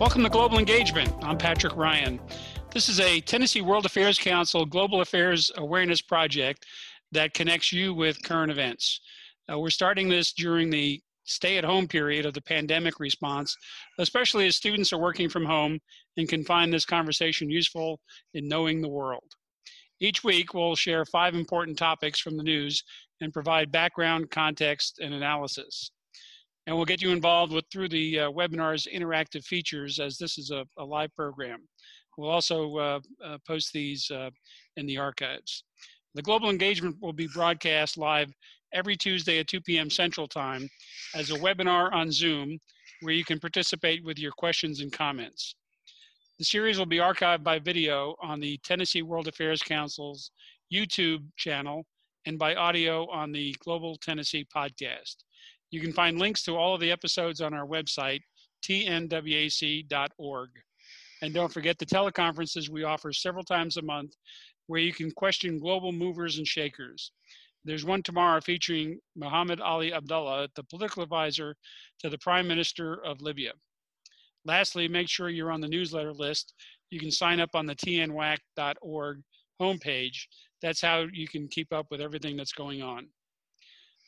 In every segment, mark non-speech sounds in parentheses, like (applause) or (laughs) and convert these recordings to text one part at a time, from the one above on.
Welcome to Global Engagement. I'm Patrick Ryan. This is a Tennessee World Affairs Council Global Affairs Awareness Project that connects you with current events. Uh, we're starting this during the stay at home period of the pandemic response, especially as students are working from home and can find this conversation useful in knowing the world. Each week, we'll share five important topics from the news and provide background, context, and analysis and we'll get you involved with through the uh, webinar's interactive features as this is a, a live program. We'll also uh, uh, post these uh, in the archives. The global engagement will be broadcast live every Tuesday at 2 p.m. Central Time as a webinar on Zoom where you can participate with your questions and comments. The series will be archived by video on the Tennessee World Affairs Council's YouTube channel and by audio on the Global Tennessee podcast. You can find links to all of the episodes on our website, tnwac.org. And don't forget the teleconferences we offer several times a month where you can question global movers and shakers. There's one tomorrow featuring Muhammad Ali Abdullah, the political advisor to the Prime Minister of Libya. Lastly, make sure you're on the newsletter list. You can sign up on the tnwac.org homepage. That's how you can keep up with everything that's going on.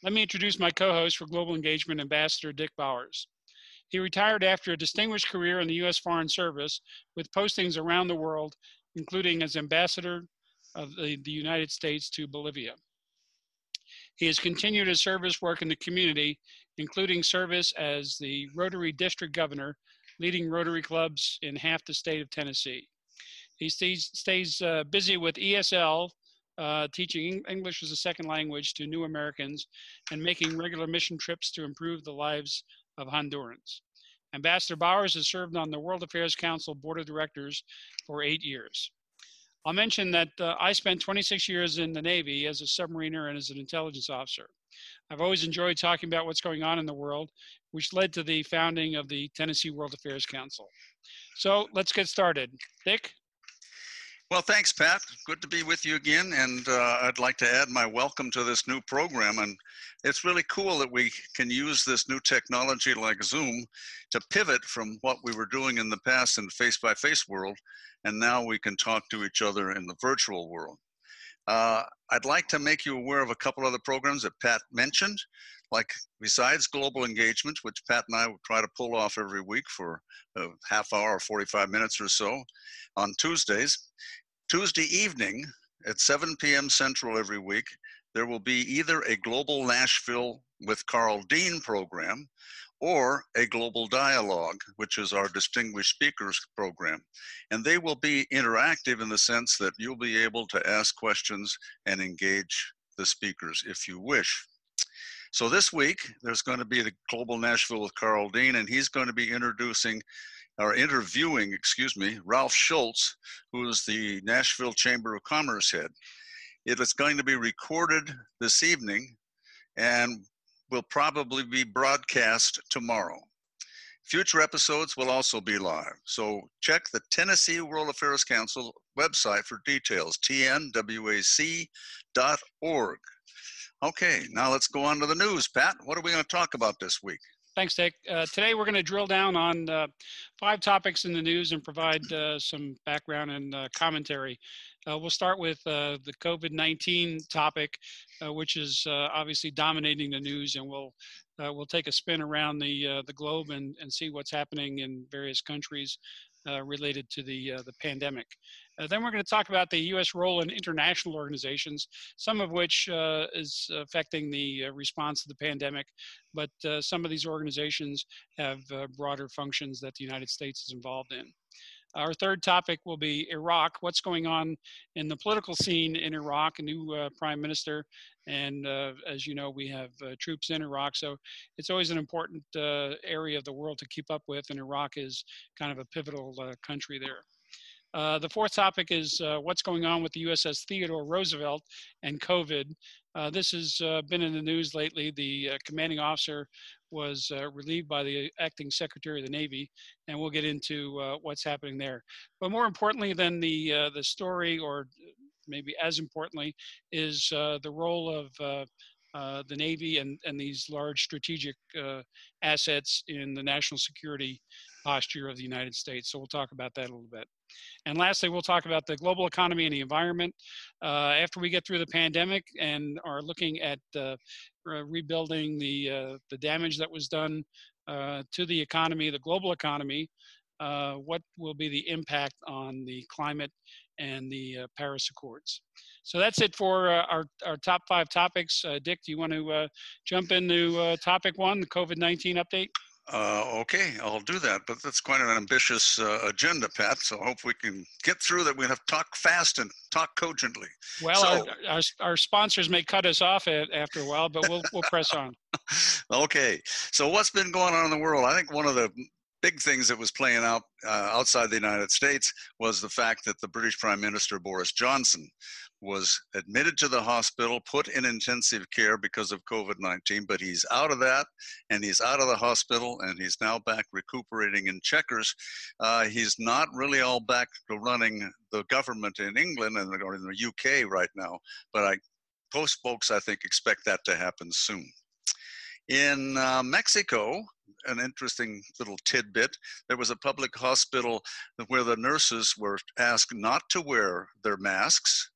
Let me introduce my co-host for Global Engagement, Ambassador Dick Bowers. He retired after a distinguished career in the U.S. Foreign Service with postings around the world, including as ambassador of the, the United States to Bolivia. He has continued his service work in the community, including service as the Rotary District Governor, leading Rotary clubs in half the state of Tennessee. He stays, stays uh, busy with ESL, uh, teaching English as a second language to new Americans, and making regular mission trips to improve the lives of Hondurans. Ambassador Bowers has served on the World Affairs Council Board of Directors for eight years. I'll mention that uh, I spent 26 years in the Navy as a submariner and as an intelligence officer. I've always enjoyed talking about what's going on in the world, which led to the founding of the Tennessee World Affairs Council. So let's get started. Dick? Well, thanks, Pat. Good to be with you again. And uh, I'd like to add my welcome to this new program. And it's really cool that we can use this new technology like Zoom to pivot from what we were doing in the past in the face by face world. And now we can talk to each other in the virtual world. Uh, I'd like to make you aware of a couple other programs that Pat mentioned, like besides global engagement, which Pat and I will try to pull off every week for a half hour or 45 minutes or so on Tuesdays. Tuesday evening at 7 p.m. Central every week, there will be either a Global Nashville with Carl Dean program or a Global Dialogue, which is our distinguished speakers program. And they will be interactive in the sense that you'll be able to ask questions and engage the speakers if you wish. So this week, there's going to be the Global Nashville with Carl Dean, and he's going to be introducing or interviewing, excuse me, Ralph Schultz, who is the Nashville Chamber of Commerce head. It is going to be recorded this evening and will probably be broadcast tomorrow. Future episodes will also be live. So check the Tennessee World Affairs Council website for details, tnwac.org. Okay, now let's go on to the news. Pat, what are we going to talk about this week? Thanks, Dick. Uh, today we're going to drill down on uh, five topics in the news and provide uh, some background and uh, commentary. Uh, we'll start with uh, the COVID-19 topic, which is obviously dominating the news, and we'll we'll take a spin around the the globe and, and see what's happening in various countries related to the the pandemic. Uh, then we're going to talk about the U.S. role in international organizations, some of which uh, is affecting the uh, response to the pandemic, but uh, some of these organizations have uh, broader functions that the United States is involved in. Our third topic will be Iraq. What's going on in the political scene in Iraq? A new uh, prime minister, and uh, as you know, we have uh, troops in Iraq. So it's always an important area of the world to keep up with, and Iraq is kind of a pivotal country there. Uh, the fourth topic is uh, what's going on with the USS Theodore Roosevelt and COVID. Uh, this has uh, been in the news lately. The uh, commanding officer was relieved by the acting secretary of the Navy, and we'll get into what's happening there. But more importantly than the the story, or maybe as importantly, is the role of the Navy and, and these large strategic assets in the national security posture of the United States. So we'll talk about that a little bit. And lastly, we'll talk about the global economy and the environment. Uh, after we get through the pandemic and are looking at uh, rebuilding the, uh, the damage that was done to the economy, the global economy, what will be the impact on the climate and the uh, Paris Accords. So that's it for uh, our, our top five topics. Uh, Dick, do you want to uh, jump into uh, topic one, the COVID-19 update? Uh, okay, I'll do that, but that's quite an ambitious agenda, Pat. So I hope we can get through that. We have to talk fast and talk cogently. Well, so, our, our, our, sponsors may cut us off at, after a while, but we'll, we'll press on. (laughs) okay, so what's been going on in the world? I think one of the big things that was playing out uh, outside the United States was the fact that the British Prime Minister Boris Johnson was admitted to the hospital, put in intensive care because of COVID 19, but he's out of that and he's out of the hospital and he's now back recuperating in Chequers. Uh, he's not really all back to running the government in England and or in the UK right now, but I, post folks, I think, expect that to happen soon. In uh, Mexico, an interesting little tidbit. There was a public hospital where the nurses were asked not to wear their masks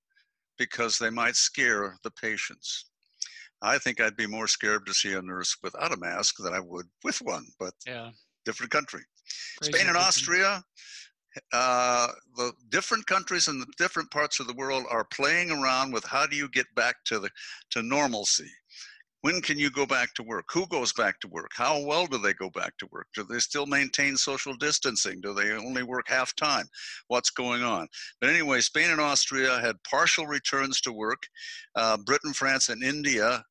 because they might scare the patients. I think I'd be more scared to see a nurse without a mask than I would with one, but yeah. different country. Crazy Spain and Austria, uh, the different countries in the different parts of the world are playing around with how do you get back to the to normalcy when can you go back to work? Who goes back to work? How well do they go back to work? Do they still maintain social distancing? Do they only work half time? What's going on? But anyway, Spain and Austria had partial returns to work. Uh, Britain, France, and India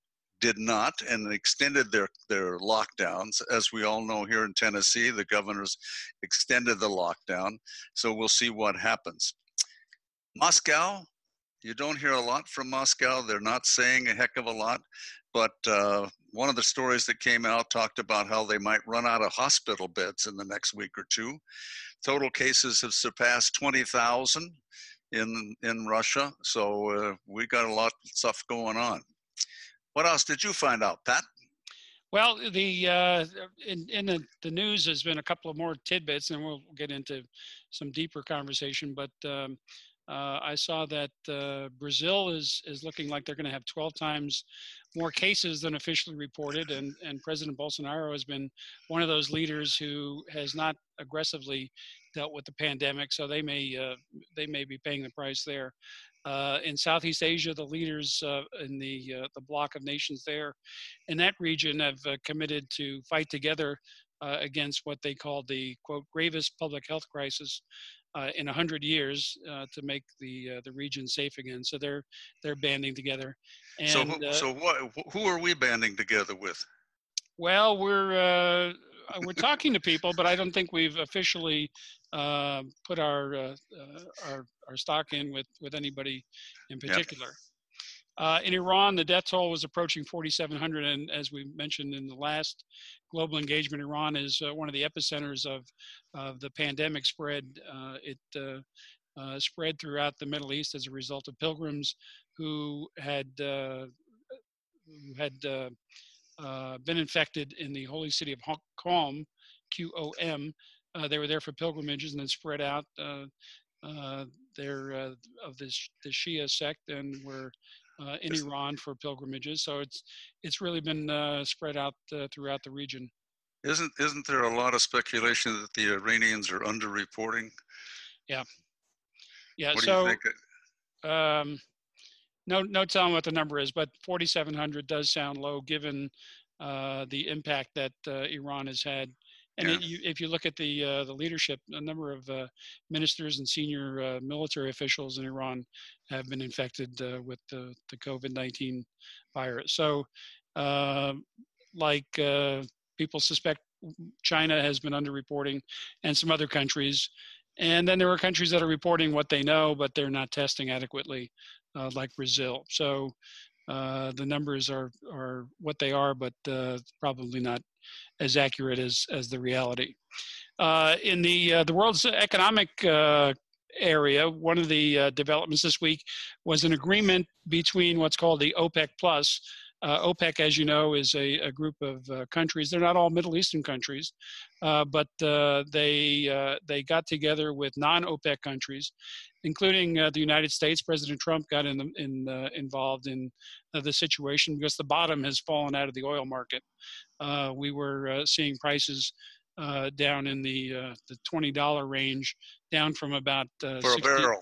did not and extended their, their lockdowns. As we all know here in Tennessee, the governors extended the lockdown. So we'll see what happens. Moscow, you don't hear a lot from Moscow. They're not saying a heck of a lot but uh, one of the stories that came out talked about how they might run out of hospital beds in the next week or two. Total cases have surpassed 20,000 in in Russia, so uh, we got a lot of stuff going on. What else did you find out, Pat? Well, the uh, in, in the, the news has been a couple of more tidbits, and we'll get into some deeper conversation. But um, uh, I saw that uh, Brazil is is looking like they're going to have 12 times more cases than officially reported, and and President Bolsonaro has been one of those leaders who has not aggressively dealt with the pandemic, so they may uh, they may be paying the price there. Uh, in Southeast Asia, the leaders uh, in the uh, the bloc of nations there in that region have committed to fight together against what they call the quote gravest public health crisis uh, in 100 years uh, to make the uh, the region safe again. So they're they're banding together. And, so who, uh, so what who are we banding together with? Well, we're uh, we're talking to people, but I don't think we've officially uh, put our our our stock in with with anybody in particular. Uh, in Iran, the death toll was approaching 4,700, and as we mentioned in the last global engagement, Iran is uh, one of the epicenters of, of the pandemic spread. Uh, it uh, uh, spread throughout the Middle East as a result of pilgrims who had uh, who had been infected in the holy city of Qom, Q-O-M. they were there for pilgrimages and then spread out. they're of this the Shia sect and were uh, in Iran for pilgrimages. So it's it's really been uh, spread out uh, throughout the region. Isn't isn't there a lot of speculation that the Iranians are underreporting? Yeah. Yeah. What so, do you think? Um, no, no telling what the number is, but 4,700 does sound low given uh, the impact that uh, Iran has had and yeah. it, you, if you look at the uh, the leadership, a number of uh, ministers and senior uh, military officials in Iran have been infected uh, with the, the COVID nineteen virus. So, um, like uh, people suspect, China has been underreporting, and some other countries. And then there are countries that are reporting what they know, but they're not testing adequately, uh, like Brazil. So uh, the numbers are are what they are, but uh, probably not as accurate as as the reality. Uh, in the uh, the world's economic uh, area, one of the uh, developments this week was an agreement between what's called the OPEC Plus. Uh, OPEC, as you know, is a, a group of uh, countries. They're not all Middle Eastern countries, uh, but uh, they uh, they got together with non-OPEC countries, including the United States. President Trump got in, the, in involved in the situation because the bottom has fallen out of the oil market. we were seeing prices uh, down in the uh, the twenty dollar range, down from about uh, for 60, barrel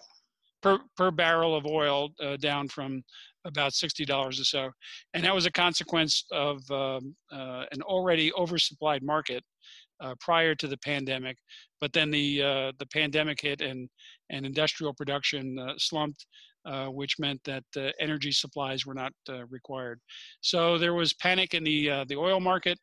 per per barrel of oil, uh, down from about sixty dollars or so, and that was a consequence of um, uh, an already oversupplied market. Uh, prior to the pandemic, but then the the pandemic hit and and industrial production slumped, uh, which meant that uh, energy supplies were not uh, required. So there was panic in the the oil market.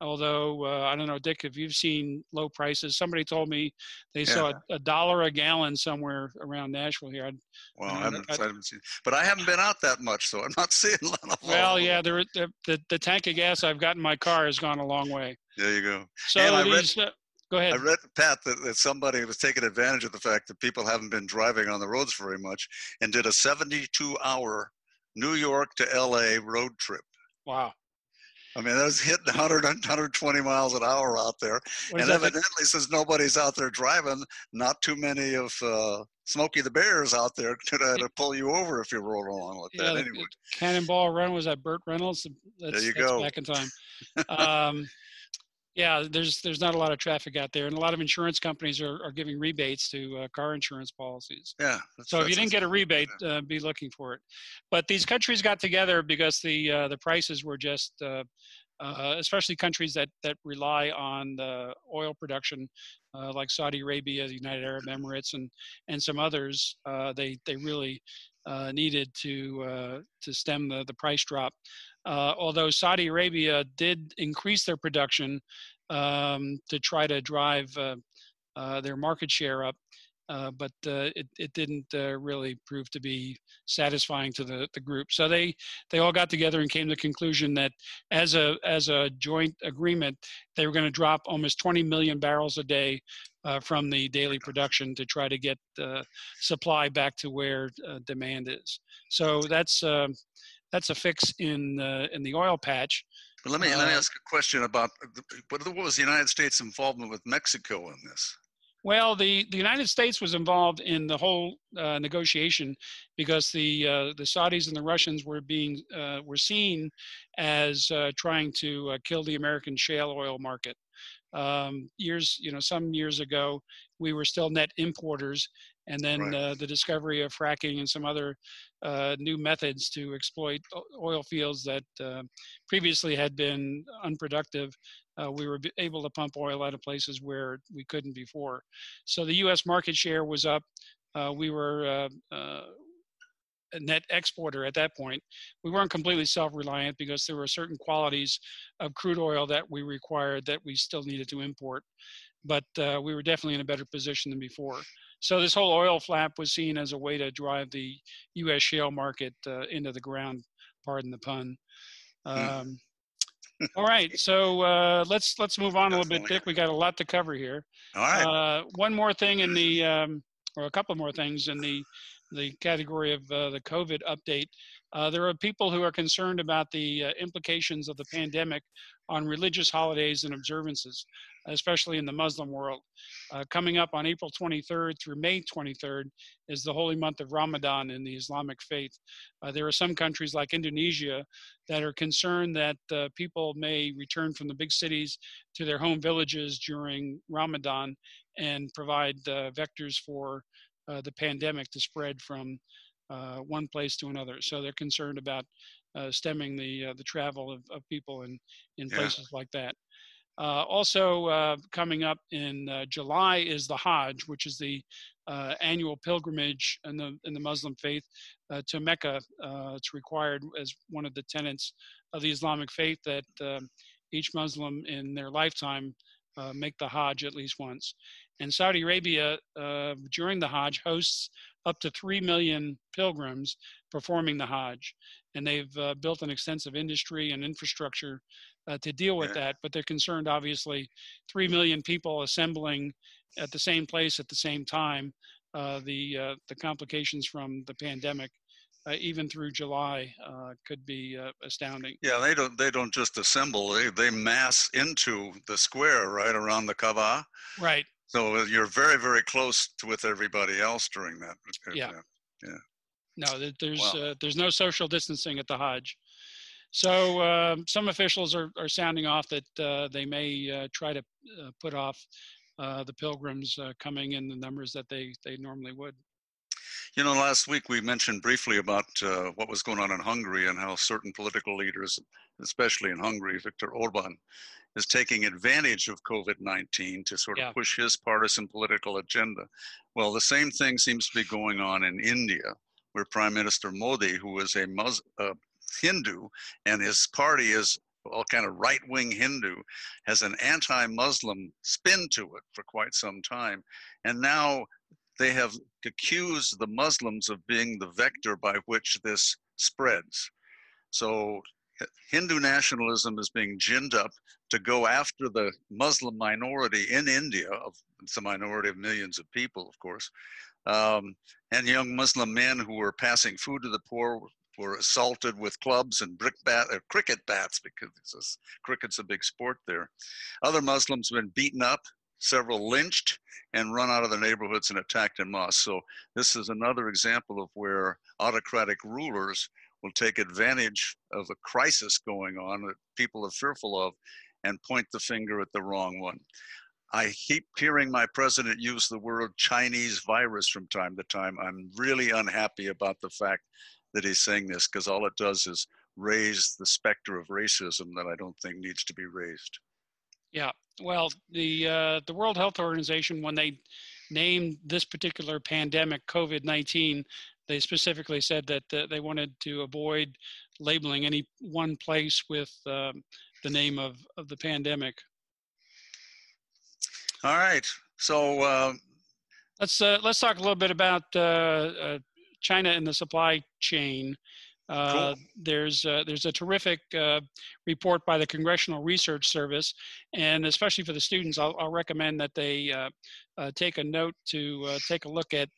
Although uh, I don't know, Dick, if you've seen low prices, somebody told me they yeah. saw a, a, dollar a gallon somewhere around Nashville here. I'd, well, I, haven't, I, haven't, seen, but I haven't been out that much, so I'm not (laughs) seeing a lot of. Well, yeah, there, the, the the tank of gas I've got in my car has gone a long way. There you go. So and these, read, uh, go ahead. I read Pat that, that somebody was taking advantage of the fact that people haven't been driving on the roads very much, and did a 72-hour New York to L.A. road trip. Wow. I mean, that was hitting 100, 120 miles an hour out there. and evidently, like? since nobody's out there driving, not too many of uh, Smokey the Bears out there (laughs) to, uh, to pull you over if you roll along like yeah, that. Anyway, Cannonball Run was that Burt Reynolds? That's, there you go. Back in time. (laughs) um, yeah, there's there's not a lot of traffic out there, and a lot of insurance companies are, are giving rebates to uh, car insurance policies. Yeah. So if you didn't get a rebate, uh, be looking for it. But these countries got together because the uh, the prices were just, uh, uh, especially countries that that rely on the oil production, uh, like Saudi Arabia, the United Arab Emirates, and and some others. they they really needed to to stem the the price drop. Uh, although Saudi Arabia did increase their production um, to try to drive uh, uh, their market share up, uh, but uh, it, it didn't uh, really prove to be satisfying to the, the group. So they, they all got together and came to the conclusion that as a, as a joint agreement, they were going to drop almost 20 million barrels a day uh, from the daily production to try to get supply back to where uh, demand is. So that's uh, that's a fix in the in the oil patch. But let me let me ask a question about what, what was the United States' involvement with Mexico in this? Well, the, the United States was involved in the whole uh, negotiation because the uh, the Saudis and the Russians were being uh, were seen as uh, trying to uh, kill the American shale oil market. Um, years, you know, some years ago, we were still net importers, and then right. uh, the discovery of fracking and some other uh, new methods to exploit oil fields that uh, previously had been unproductive. Uh, we were able to pump oil out of places where we couldn't before. So the U.S. market share was up. Uh, we were uh, a net exporter at that point. We weren't completely self-reliant because there were certain qualities of crude oil that we required that we still needed to import. But we were definitely in a better position than before. So this whole oil flap was seen as a way to drive the U.S. shale market uh, into the ground. Pardon the pun. Hmm. Um, all right, so uh, let's let's move on a little bit, Dick. We got a lot to cover here. All right. Uh, one more thing in the, um, or a couple more things in the the category of uh, the COVID update. Uh, there are people who are concerned about the uh, implications of the pandemic on religious holidays and observances especially in the Muslim world. Uh, coming up on April 23rd through May 23rd is the holy month of Ramadan in the Islamic faith. Uh, there are some countries like Indonesia that are concerned that uh, people may return from the big cities to their home villages during Ramadan and provide vectors for the pandemic to spread from one place to another. So they're concerned about uh, stemming the uh, the travel of, of people in in yeah. places like that. Uh, also uh, coming up in uh, July is the Hajj, which is the uh, annual pilgrimage in the in the Muslim faith uh, to Mecca. Uh, it's required as one of the tenets of the Islamic faith that um, each Muslim in their lifetime make the Hajj at least once. And Saudi Arabia, uh, during the Hajj, hosts up to 3 million pilgrims performing the Hajj. And they've uh, built an extensive industry and infrastructure uh, to deal with that. But they're concerned, obviously, 3 million people assembling at the same place at the same time. Uh, the, uh, the complications from the pandemic uh, even through July uh, could be uh, astounding. Yeah, they don't they don't just assemble; they they mass into the square right around the Kaaba. Right. So uh, you're very very close to, with everybody else during that. Yeah. Yeah. No, there's wow. Uh, there's no social distancing at the Hajj. So um, some officials are, are sounding off that uh, they may try to put off the pilgrims coming in the numbers that they, they normally would. You know, last week we mentioned briefly about uh, what was going on in Hungary and how certain political leaders, especially in Hungary, Viktor Orban, is taking advantage of COVID 19 to sort of yeah. push his partisan political agenda. Well, the same thing seems to be going on in India, where Prime Minister Modi, who is a Mus- uh, Hindu and his party is all kind of right wing Hindu, has an anti Muslim spin to it for quite some time. And now they have accused the Muslims of being the vector by which this spreads. So Hindu nationalism is being ginned up to go after the Muslim minority in India. It's a minority of millions of people, of course. Um, and young Muslim men who were passing food to the poor were assaulted with clubs and brick bat or cricket bats because cricket's a big sport there. Other Muslims have been beaten up several lynched and run out of their neighborhoods and attacked in masse. So this is another example of where autocratic rulers will take advantage of a crisis going on that people are fearful of and point the finger at the wrong one. I keep hearing my president use the word Chinese virus from time to time. I'm really unhappy about the fact that he's saying this because all it does is raise the specter of racism that I don't think needs to be raised. Yeah, well, the uh, the World Health Organization, when they named this particular pandemic COVID nineteen, they specifically said that uh, they wanted to avoid labeling any one place with um, the name of of the pandemic. All right, so uh... let's uh, let's talk a little bit about uh, uh, China and the supply chain. Uh, cool. There's uh, there's a terrific uh, report by the Congressional Research Service, and especially for the students, I'll, I'll recommend that they uh, uh, take a note to take a look at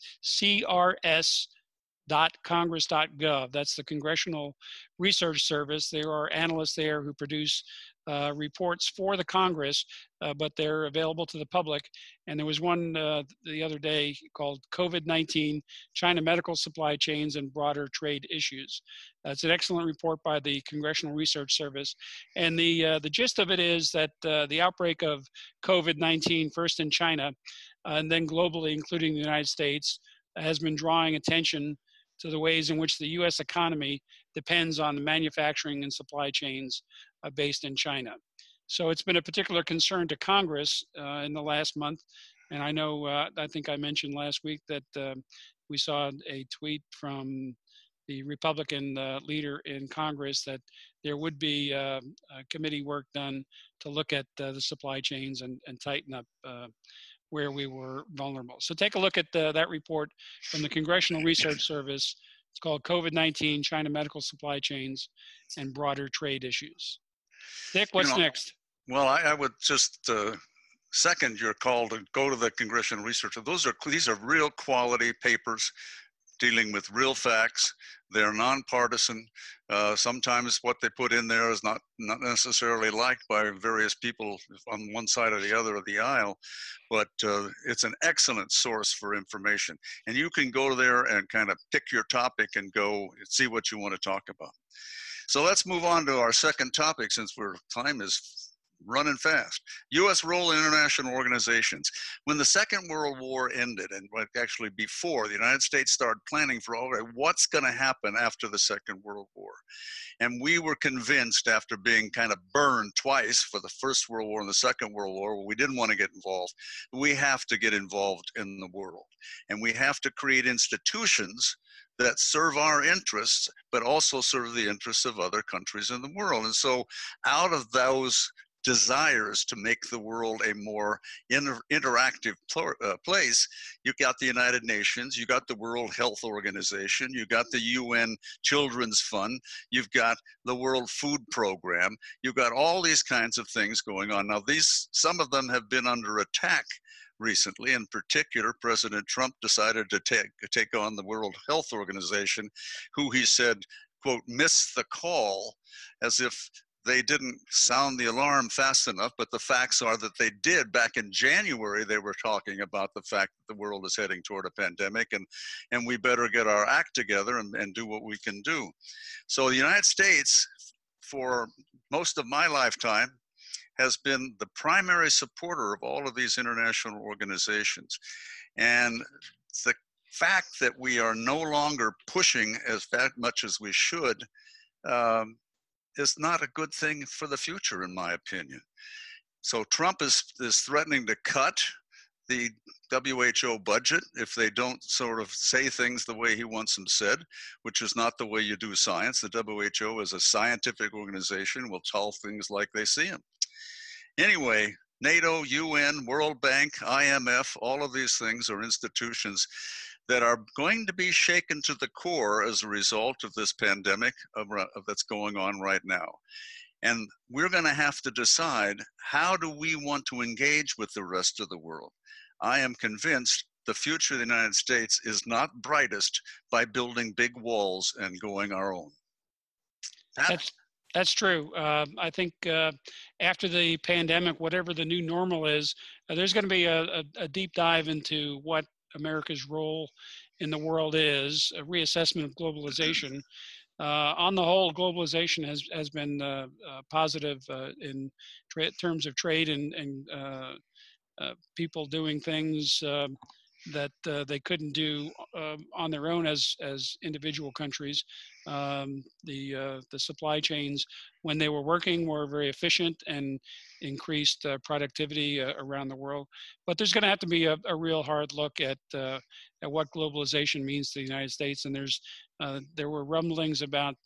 CRS.congress.gov. That's the Congressional Research Service. There are analysts there who produce uh, reports for the Congress, uh, but they're available to the public. And there was one uh, the other day called COVID 19 China Medical Supply Chains and Broader Trade Issues. it's an excellent report by the Congressional Research Service. And the, uh, the gist of it is that uh, the outbreak of COVID 19, first in China and then globally, including the United States, has been drawing attention to the ways in which the US economy depends on the manufacturing and supply chains uh, based in China. So it's been a particular concern to Congress uh, in the last month. And I know, uh, I think I mentioned last week that um, we saw a tweet from the Republican uh, leader in Congress that there would be uh, committee work done to look at uh, the supply chains and, and tighten up where we were vulnerable. So take a look at the, that report from the Congressional Research Service. It's called COVID-19, China Medical Supply Chains and Broader Trade Issues. Dick, what's you know, next? Well, I, I would just uh, second your call to go to the Congressional Research. Those are these are real quality papers dealing with real facts. They're nonpartisan. Uh, sometimes what they put in there is not not necessarily liked by various people on one side or the other of the aisle, but uh, it's an excellent source for information. And you can go there and kind of pick your topic and go see what you want to talk about. So let's move on to our second topic since we're time is running fast. U.S. role in international organizations. When the Second World War ended, and actually before, the United States started planning for all right, what's going to happen after the Second World War. And we were convinced after being kind of burned twice for the First World War and the Second World War, we didn't want to get involved. We have to get involved in the world. And we have to create institutions that serve our interests, but also serve the interests of other countries in the world. And so, out of those desires to make the world a more inter- interactive pl- uh, place. You've got the United Nations, You've got the World Health Organization, You've got the UN Children's Fund, you've got the World Food Program, you've got all these kinds of things going on. Now, these some of them have been under attack recently. In particular, President Trump decided to take, take on the World Health Organization, who he said, quote, missed the call as if they didn't sound the alarm fast enough, but the facts are that they did. Back in January, they were talking about the fact that the world is heading toward a pandemic and, and we better get our act together and, and do what we can do. So the United States, for most of my lifetime, has been the primary supporter of all of these international organizations. And the fact that we are no longer pushing as much as we should um, is not a good thing for the future, in my opinion. So Trump is, is threatening to cut the WHO budget if they don't sort of say things the way he wants them said, which is not the way you do science. The WHO is a scientific organization, will tell things like they see them. Anyway, NATO, UN, World Bank, IMF, all of these things are institutions that are going to be shaken to the core as a result of this pandemic of, of that's going on right now. And we're going to have to decide how do we want to engage with the rest of the world. I am convinced the future of the United States is not brightest by building big walls and going our own. That's, that's true. Uh, I think uh, after the pandemic, whatever the new normal is, uh, there's going to be a, a, a, deep dive into what America's role in the world is, a reassessment of globalization. Uh, on the whole, globalization has has been uh, uh, positive in tra- terms of trade and, and people doing things um, that uh, they couldn't do uh, on their own as as individual countries. Um, the uh, the supply chains, when they were working, were very efficient and increased uh, productivity uh, around the world. But there's going to have to be a, a, real hard look at uh, at what globalization means to the United States. And there's there were rumblings about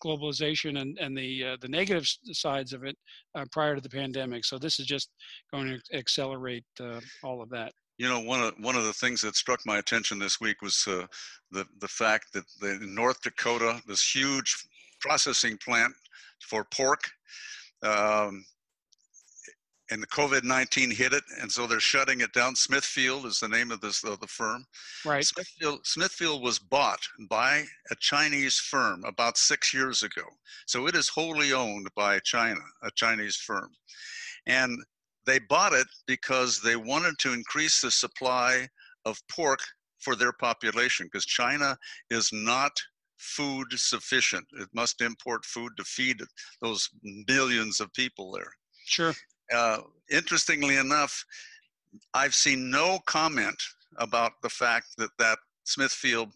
globalization and, and the uh, the negative sides of it uh, prior to the pandemic. So this is just going to accelerate uh, all of that. You know, one of one of the things that struck my attention this week was uh, the the fact that the North Dakota, this huge processing plant for pork, um, and the COVID nineteen hit it, and so they're shutting it down. Smithfield is the name of this of the firm. Right. Smithfield Smithfield was bought by a Chinese firm about six years ago, so it is wholly owned by China, a Chinese firm, and they bought it because they wanted to increase the supply of pork for their population because China is not food sufficient. It must import food to feed those millions of people there. Sure. Uh, interestingly enough, I've seen no comment about the fact that that Smithfield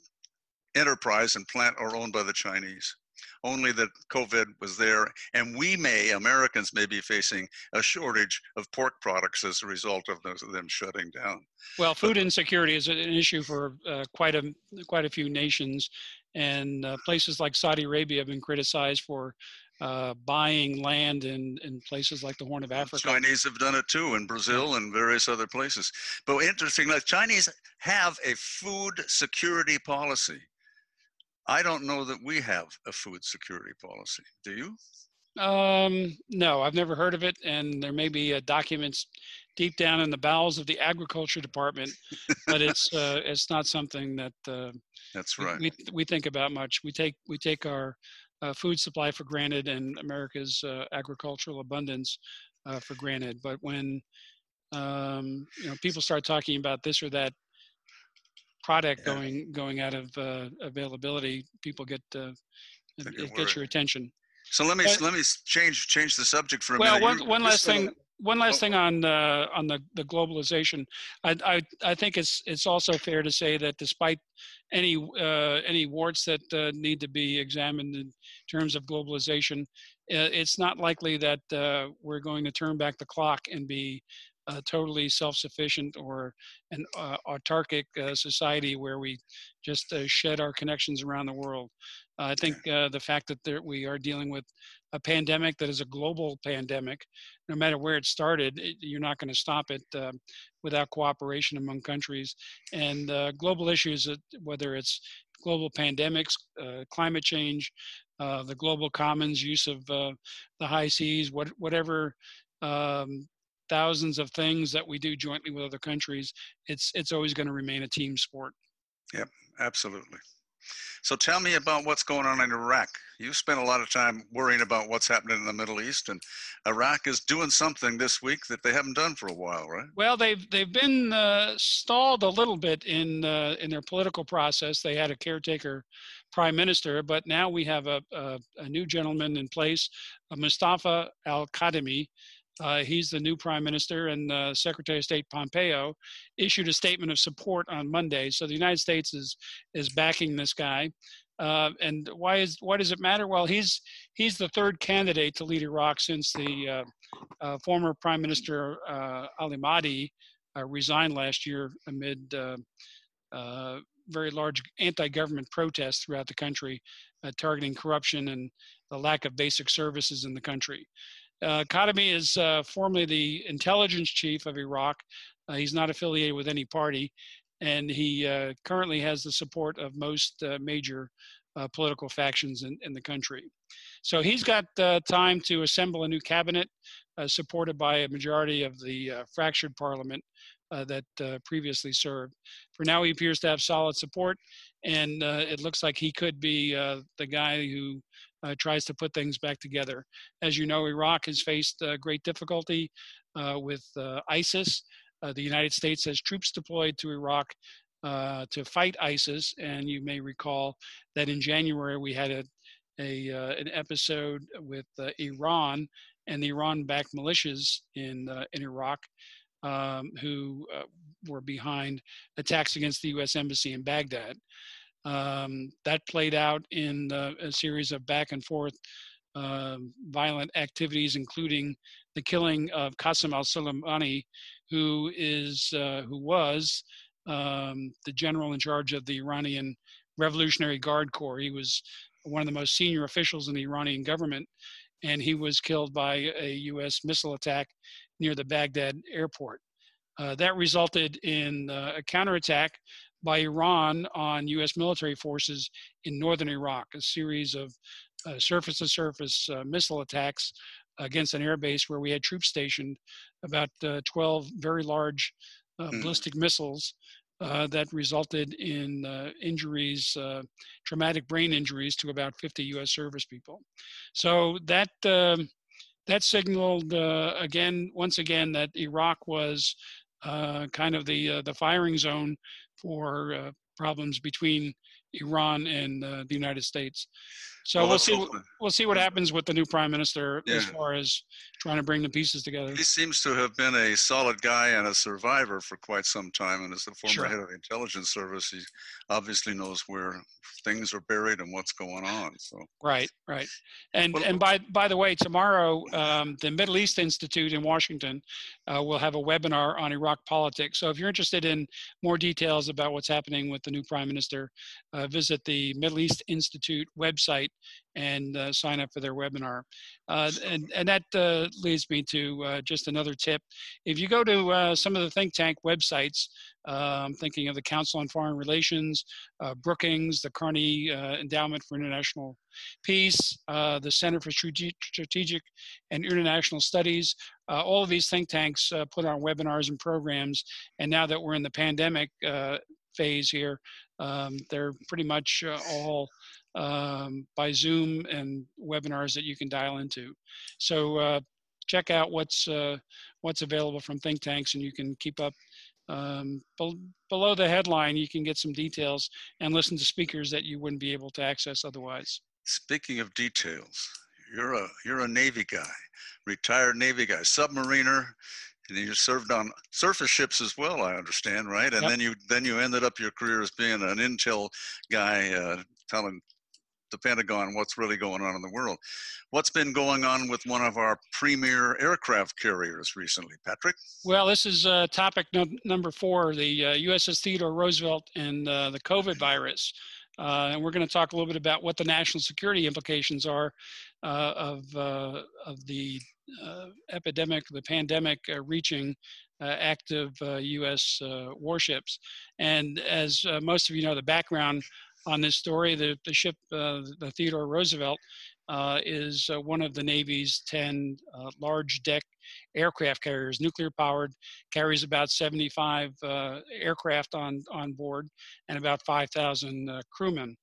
enterprise and plant are owned by the Chinese only that COVID was there. And we may, Americans may be facing a shortage of pork products as a result of those, them shutting down. Well, food insecurity is an issue for uh, quite, a, quite a few nations. And uh, places like Saudi Arabia have been criticized for uh, buying land in, in places like the Horn of Africa. Chinese have done it too in Brazil and various other places. But interestingly, Chinese have a food security policy. I don't know that we have a food security policy. Do you? Um, no, I've never heard of it, and there may be uh, documents deep down in the bowels of the agriculture department, but it's (laughs) uh, it's not something that uh, that's right. We, we think about much. We take we take our uh, food supply for granted and America's uh, agricultural abundance uh, for granted. But when um, you know people start talking about this or that product yeah. going going out of uh, availability, people get uh, it gets your attention. So let me but, let me change change the subject for a well, minute. Well, one, one last thing. One last oh. thing on uh, on the, the globalization, I, I I think it's it's also fair to say that despite any uh, any warts that uh, need to be examined in terms of globalization, uh, it's not likely that uh, we're going to turn back the clock and be a totally self-sufficient or an uh, autarkic uh, society where we just uh, shed our connections around the world. I think uh, the fact that there, we are dealing with a pandemic that is a global pandemic, no matter where it started, it, you're not going to stop it uh, without cooperation among countries. And uh, global issues, whether it's global pandemics, climate change, the global commons, use of the high seas, what, whatever um, thousands of things that we do jointly with other countries, it's it's always going to remain a team sport. Yep, absolutely. So tell me about what's going on in Iraq. You spent a lot of time worrying about what's happening in the Middle East, and Iraq is doing something this week that they haven't done for a while, right? Well, they've they've been uh, stalled a little bit in uh, in their political process. They had a caretaker prime minister, but now we have a a, a new gentleman in place, Mustafa Al Kadhimi, uh, he's the new prime minister, and uh, Secretary of State Pompeo issued a statement of support on Monday. So the United States is is backing this guy. Uh, and why is why does it matter? Well, he's he's the third candidate to lead Iraq since the uh, uh, former Prime Minister uh, Ali Mahdi resigned last year amid very large anti-government protests throughout the country, targeting corruption and the lack of basic services in the country. Uh, is uh, formerly the intelligence chief of Iraq. Uh, he's not affiliated with any party, and he uh, currently has the support of most uh, major uh, political factions in, in the country. So he's got time to assemble a new cabinet supported by a majority of the fractured parliament that previously served. For now, he appears to have solid support, and it looks like he could be the guy who uh, tries to put things back together. As you know, Iraq has faced uh, great difficulty uh, with uh, ISIS. Uh, the United States has troops deployed to Iraq uh, to fight ISIS, and you may recall that in January we had a, a an episode with Iran and the Iran-backed militias in in Iraq. Um, who were behind attacks against the U.S. Embassy in Baghdad. Um, that played out in a series of back and forth uh, violent activities, including the killing of Qasem al-Soleimani, who is uh, who was um, the general in charge of the Iranian Revolutionary Guard Corps. He was one of the most senior officials in the Iranian government, and he was killed by a U.S. missile attack near the Baghdad airport. Uh, that resulted in uh, a counterattack by Iran on U.S. military forces in northern Iraq, a series of surface to surface missile attacks against an airbase where we had troops stationed, about uh, 12 very large uh, mm. ballistic missiles uh, that resulted in uh, injuries, uh, traumatic brain injuries to about 50 U.S. service people. So that um, that signaled again, once again, that Iraq was kind of the the firing zone for uh, problems between Iran and uh, the United States. So well, we'll see. We'll see what happens with the new prime minister yeah. as far as trying to bring the pieces together. He seems to have been a solid guy and a survivor for quite some time, and as the former sure. head of the intelligence service, he obviously knows where things are buried and what's going on. So right, right, and well, and by by the way, tomorrow um, the Middle East Institute in Washington uh, will have a webinar on Iraq politics. So if you're interested in more details about what's happening with the new prime minister, uh, visit the Middle East Institute website and uh, sign up for their webinar. Uh, and, and that uh, leads me to uh, just another tip. If you go to uh, some of the think tank websites, I'm thinking of the Council on Foreign Relations, uh, Brookings, the Carnegie Endowment for International Peace, the Center for Strategic and International Studies, all of these think tanks put on webinars and programs. And now that we're in the pandemic phase here, um, they're pretty much all um, by Zoom and webinars that you can dial into. So uh, check out what's uh, what's available from think tanks, and you can keep up. Um, be below the headline, you can get some details and listen to speakers that you wouldn't be able to access otherwise. Speaking of details, you're a you're a Navy guy, retired Navy guy, submariner, and you served on surface ships as well. I understand, right? And yep. then you then you ended up your career as being an intel guy, uh, telling the Pentagon what's really going on in the world. What's been going on with one of our premier aircraft carriers recently, Patrick? Well, this is uh, topic no number four the uh, USS Theodore Roosevelt and uh, the COVID virus. Uh, and we're going to talk a little bit about what the national security implications are uh, of, uh, of the epidemic, the pandemic reaching active US warships. And as most of you know, the background on this story. The, the ship, uh, the Theodore Roosevelt, uh, is uh, one of the Navy's 10 uh, large deck aircraft carriers, nuclear powered, carries about 75 uh, aircraft on, on board and about 5,000 uh, crewmen.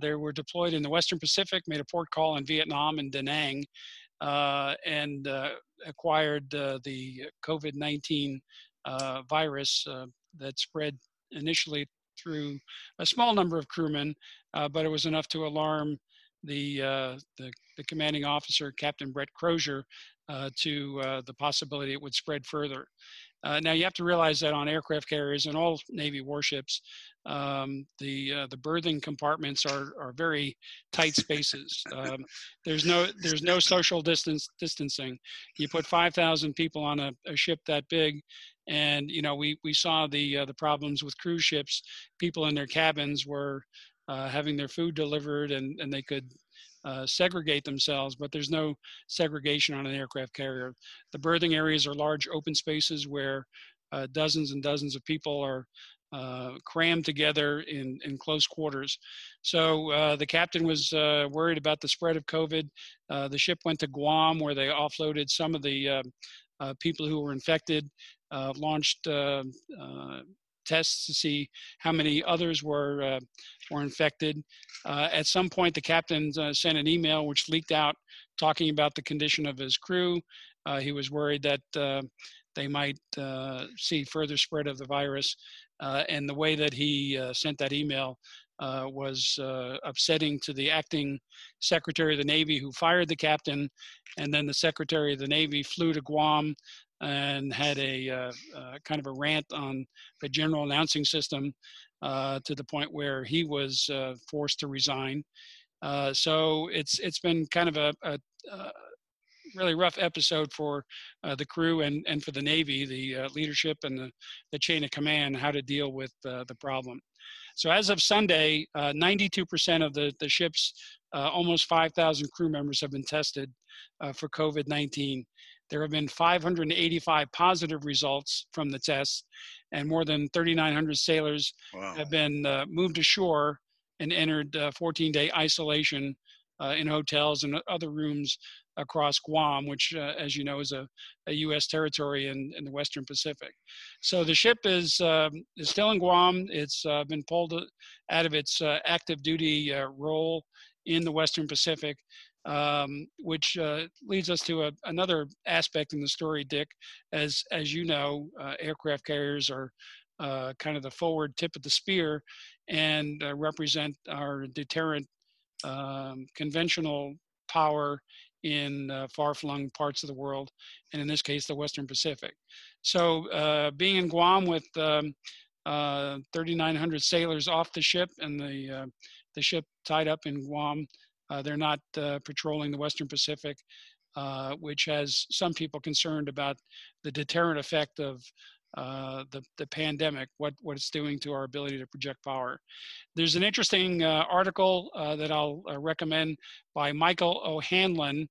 they were deployed in the Western Pacific, made a port call in Vietnam and Da Nang, and acquired the COVID 19 virus that spread initially through a small number of crewmen, uh, but it was enough to alarm the, uh, the, the, commanding officer, Captain Brett Crozier, uh, to uh, the possibility it would spread further. Uh, now you have to realize that on aircraft carriers and all Navy warships, um, the uh, the berthing compartments are are very tight spaces. Um, there's no there's no social distance distancing. You put 5,000 people on a, a, ship that big, and you know we we saw the uh, the problems with cruise ships. People in their cabins were uh, having their food delivered, and and they could uh, segregate themselves, but there's no segregation on an aircraft carrier. The berthing areas are large open spaces where uh, dozens and dozens of people are uh, crammed together in, in close quarters. So uh, the captain was uh, worried about the spread of COVID. Uh, the ship went to Guam where they offloaded some of the people who were infected uh, launched uh, uh, tests to see how many others were uh, were infected. Uh, at some point, the captain uh, sent an email which leaked out talking about the condition of his crew. he was worried that they might see further spread of the virus, and the way that he sent that email uh, was uh, upsetting to the acting Secretary of the Navy who fired the captain. And then the Secretary of the Navy flew to Guam and had a uh, uh, kind of a rant on the general announcing system uh, to the point where he was uh, forced to resign. Uh, so it's it's been kind of a, a, a really rough episode for uh, the crew and, and for the Navy, the leadership and the, the chain of command, how to deal with the problem. So as of Sunday, 92% of the, the ship's almost 5,000 crew members have been tested for COVID-19. There have been 585 positive results from the tests, and more than 3,900 sailors wow. have been uh, moved ashore and entered 14 day isolation uh, in hotels and other rooms across Guam, which, uh, as you know, is a, a U.S. territory in, in the Western Pacific. So the ship is, um, is still in Guam. It's uh, been pulled out of its uh, active duty uh, role in the Western Pacific um, which uh, leads us to a, another aspect in the story, Dick. As as you know, uh, aircraft carriers are uh, kind of the forward tip of the spear and uh, represent our deterrent um, conventional power in uh, far-flung parts of the world, and in this case, the Western Pacific. So, uh, being in Guam with um, 3,900 sailors off the ship and the the ship tied up in Guam uh, they're not uh, patrolling the Western Pacific, uh, which has some people concerned about the deterrent effect of uh, the, the pandemic, what, what it's doing to our ability to project power. There's an interesting uh, article uh, that I'll recommend by Michael O'Hanlon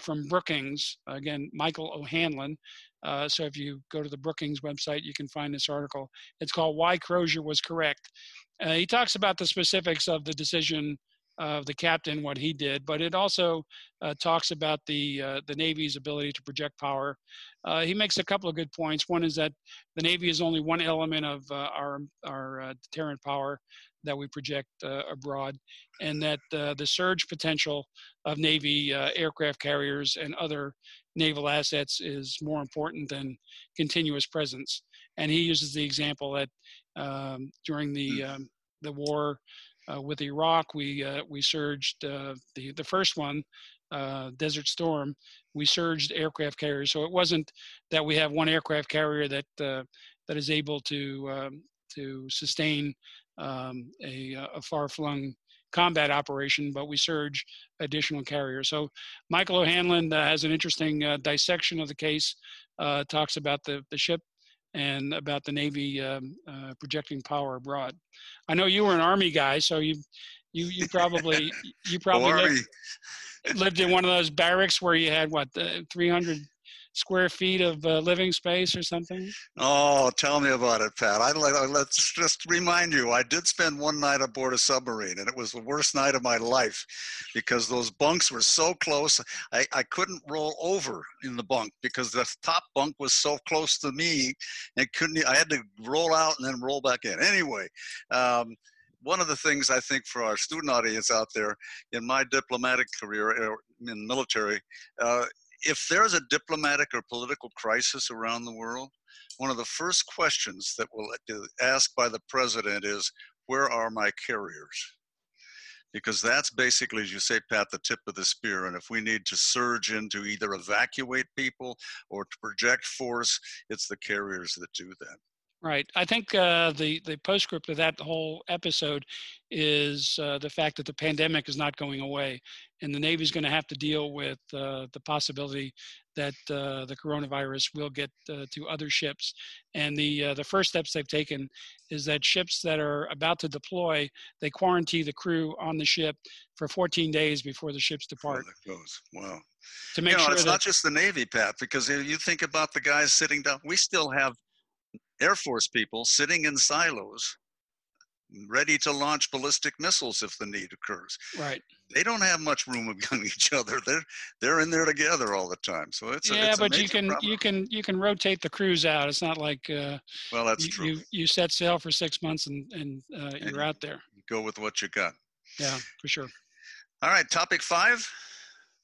from Brookings. Again, Michael O'Hanlon. so if you go to the Brookings website, you can find this article. It's called Why Crozier Was Correct. he talks about the specifics of the decision of the captain, what he did, but it also uh, talks about the uh, the Navy's ability to project power. Uh, he makes a couple of good points. One is that the Navy is only one element of uh, our our uh, deterrent power that we project uh, abroad, and that the surge potential of Navy aircraft carriers and other naval assets is more important than continuous presence. And he uses the example that um, during the hmm. um, the war with Iraq, we uh, we surged uh, the the first one, Desert Storm. We surged aircraft carriers, so it wasn't that we have one aircraft carrier that that is able to um, to sustain um, a, a far-flung combat operation, but we surge additional carriers. So Michael O'Hanlon uh, has an interesting uh, dissection of the case, uh, talks about the, the ship and about the Navy um, uh, projecting power abroad. I know you were an Army guy, so you you you probably (laughs) you probably lived, lived, in one of those barracks where you had what 300 square feet of uh, living space or something? Oh, tell me about it, Pat. I let's just remind you. I did spend one night aboard a submarine, and it was the worst night of my life because those bunks were so close. I, I couldn't roll over in the bunk because the top bunk was so close to me, and couldn't. I had to roll out and then roll back in. Anyway. Um, one of the things I think for our student audience out there in my diplomatic career uh, in military, uh, if there's a diplomatic or political crisis around the world, one of the first questions that will be asked by the president is, where are my carriers? Because that's basically, as you say, Pat, the tip of the spear. And if we need to surge in to either evacuate people or to project force, it's the carriers that do that. Right. I think uh, the the postscript of that whole episode is uh, the fact that the pandemic is not going away, and the Navy is going to have to deal with uh, the possibility that uh, the coronavirus will get uh, to other ships. And the uh, the first steps they've taken is that ships that are about to deploy, they quarantine the crew on the ship for 14 days before the ships depart. goes. Wow. To make you know, sure it's that, not just the Navy, Pat, because you think about the guys sitting down. We still have Air Force people sitting in silos ready to launch ballistic missiles if the need occurs. Right. They don't have much room among (laughs) each other. They're they're in there together all the time. So it's yeah, a, it's but you can problem. you can you can rotate the crews out. It's not like uh, well, that's you, true. You, you set sail for six months and and uh, you're out there. Go with what you got. Yeah, for sure. All right, topic five.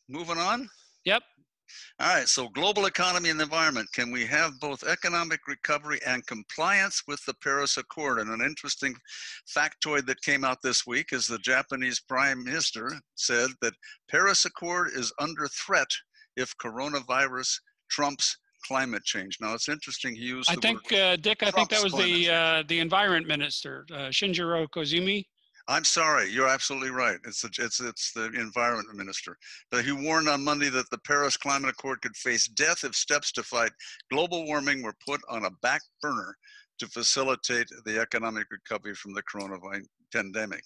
Moving on. All right, so global economy and environment. Can we have both economic recovery and compliance with the Paris Accord? And an interesting factoid that came out this week is the Japanese Prime Minister said that Paris Accord is under threat if coronavirus trumps climate change. Now it's interesting he used. I think, uh, Dick. I think that was the uh, the Environment Minister, uh, Shinjiro Koizumi. I'm sorry, you're absolutely right. It's the, it's it's the environment minister. But he warned on Monday that the Paris Climate Accord could face death if steps to fight global warming were put on a back burner to facilitate the economic recovery from the coronavirus pandemic.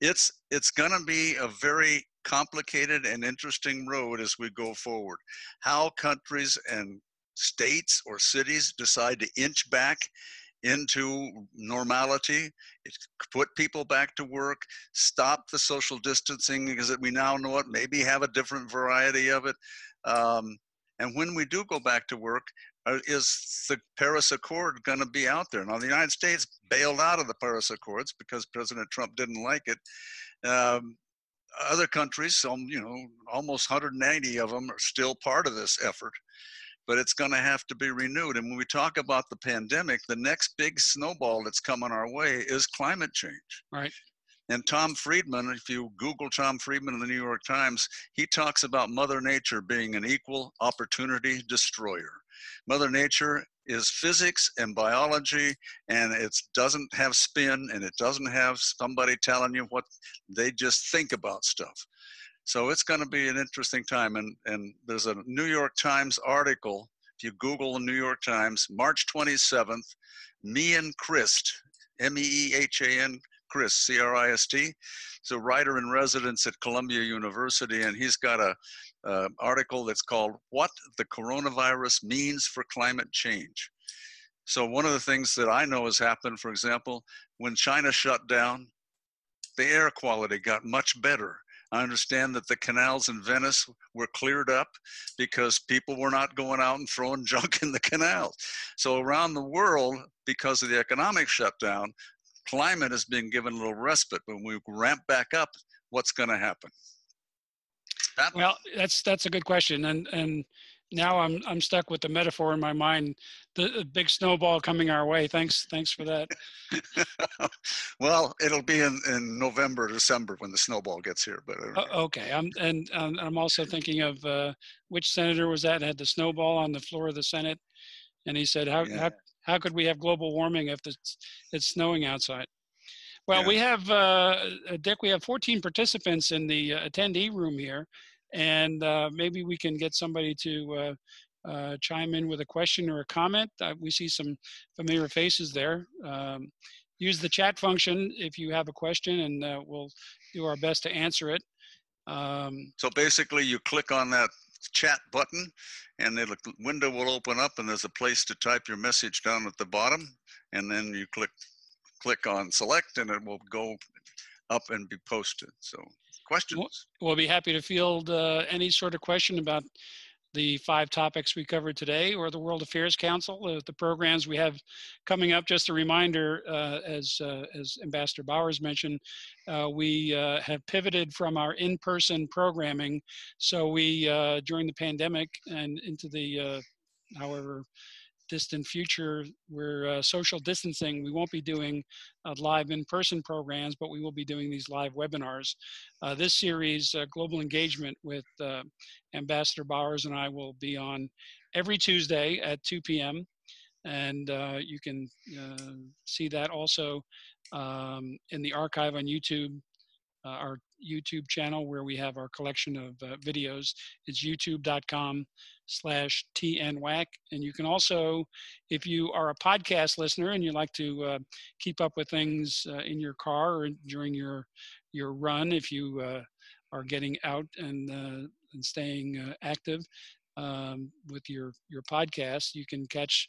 It's it's going to be a very complicated and interesting road as we go forward. How countries and states or cities decide to inch back into normality, put people back to work, stop the social distancing because we now know it, maybe have a different variety of it. Um, and when we do go back to work, uh, is the Paris Accord going to be out there? Now, the United States bailed out of the Paris Accords because President Trump didn't like it. Um, other countries, some, you know, almost 190 of them are still part of this effort but it's going to have to be renewed. And when we talk about the pandemic, the next big snowball that's coming our way is climate change. Right. And Tom Friedman, if you Google Tom Friedman in the New York Times, he talks about Mother Nature being an equal opportunity destroyer. Mother Nature is physics and biology, and it doesn't have spin and it doesn't have somebody telling you what they just think about stuff. So it's going to be an interesting time. And, and there's a New York Times article. If you Google the New York Times, March 27th, Meehan Crist, M E E H A N Crist, C R I S T. He's a writer in residence at Columbia University, and he's got a uh, article that's called "What the Coronavirus Means for Climate Change." So one of the things that I know has happened, for example, when China shut down, the air quality got much better I understand that the canals in Venice were cleared up because people were not going out and throwing (laughs) junk in the canals. So around the world, because of the economic shutdown, climate is being given a little respite. When we ramp back up, what's going to happen? That- well, that's that's a good question, and and now I'm I'm stuck with the metaphor in my mind, the, big snowball coming our way. Thanks, thanks for that. (laughs) well, it'll be in, in November, December when the snowball gets here. But uh, okay, I'm and um, I'm also thinking of uh, which senator was that had the snowball on the floor of the Senate, and he said, "How yeah. how how could we have global warming if it's it's snowing outside?" Well, Yeah. we have, uh, uh, Dick, we have 14 participants in the uh, attendee room here, and uh, maybe we can get somebody to uh, chime in with a question or a comment. Uh, we see some familiar faces there. Um, use the chat function if you have a question, and uh, we'll do our best to answer it. Um, So basically, you click on that chat button, and the window will open up, and there's a place to type your message down at the bottom, and then you click click on select, and it will go up and be posted. So questions? we'll be happy to field uh, any sort of question about the five topics we covered today or the World Affairs Council, uh, the programs we have coming up. Just a reminder, uh, as, uh, as Ambassador Bowers mentioned, uh, we uh, have pivoted from our in-person programming. So we, uh, during the pandemic and into the, however, distant future, we're uh, social distancing. We won't be doing uh, live in-person programs, but we will be doing these live webinars. Uh, this series, uh, Global Engagement with uh, Ambassador Bowers and I will be on every Tuesday at 2 p.m. And uh, you can see that also um, in the archive on YouTube, our YouTube channel where we have our collection of uh, videos. It's youtube.com slash TNWAC. And you can also, if you are a podcast listener and you like to uh, keep up with things uh, in your car or during your, your run, if you uh, are getting out and, uh, and staying uh, active um, with your, your podcast, you can catch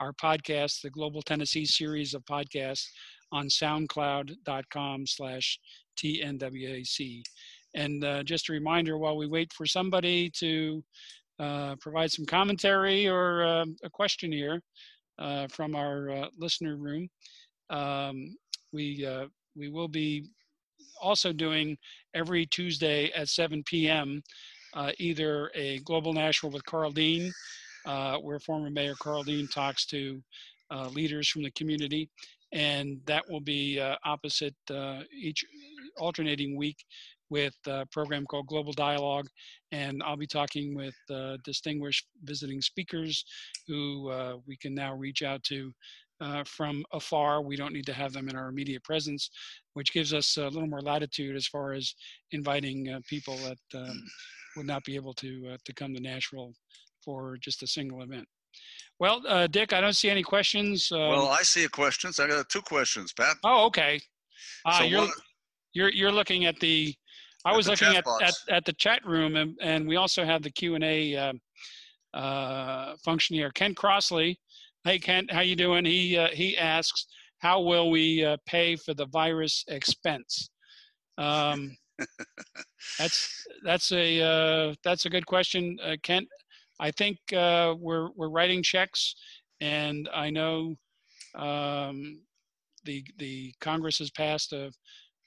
our podcast, the Global Tennessee series of podcasts on soundcloud.com slash TNWAC. And uh, just a reminder, while we wait for somebody to uh, provide some commentary or uh, a question here uh, from our uh, listener room, um, we, uh, we will be also doing every Tuesday at 7 p.m. Either a Global Nashville with Karl Dean, where former Mayor Karl Dean talks to leaders from the community, and that will be opposite each alternating week with a program called Global Dialogue, and I'll be talking with uh, distinguished visiting speakers who uh, we can now reach out to uh, from afar. We don't need to have them in our immediate presence, which gives us a little more latitude as far as inviting uh, people that um, would not be able to uh, to come to Nashville for just a single event. Well, uh, Dick, I don't see any questions. Um, well, I see a questions. I got two questions, Pat. oh, okay. Uh, So you're one- you're you're looking at the. I At was the looking at, at at the chat room, and, and we also have the Q and A uh, uh, function here. Ken Crossley, hey Ken, how you doing? He uh, he asks, how will we uh, pay for the virus expense? Um, (laughs) that's that's a uh, that's a good question, uh, Kent. I think uh, we're we're writing checks, and I know um, the the Congress has passed a,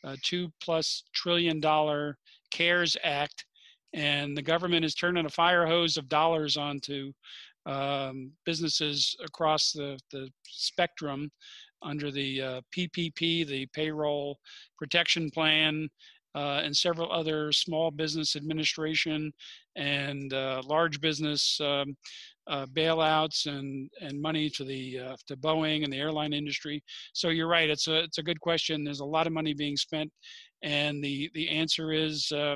a two plus trillion dollar CARES Act, and the government is turning a fire hose of dollars onto um, businesses across the the spectrum under the uh, PPP, the Payroll Protection Plan, uh, and several other small business administration and uh, large business um, uh, bailouts and and money to the uh, to Boeing and the airline industry. So you're right. It's a it's a good question. There's a lot of money being spent, and the the answer is. Uh,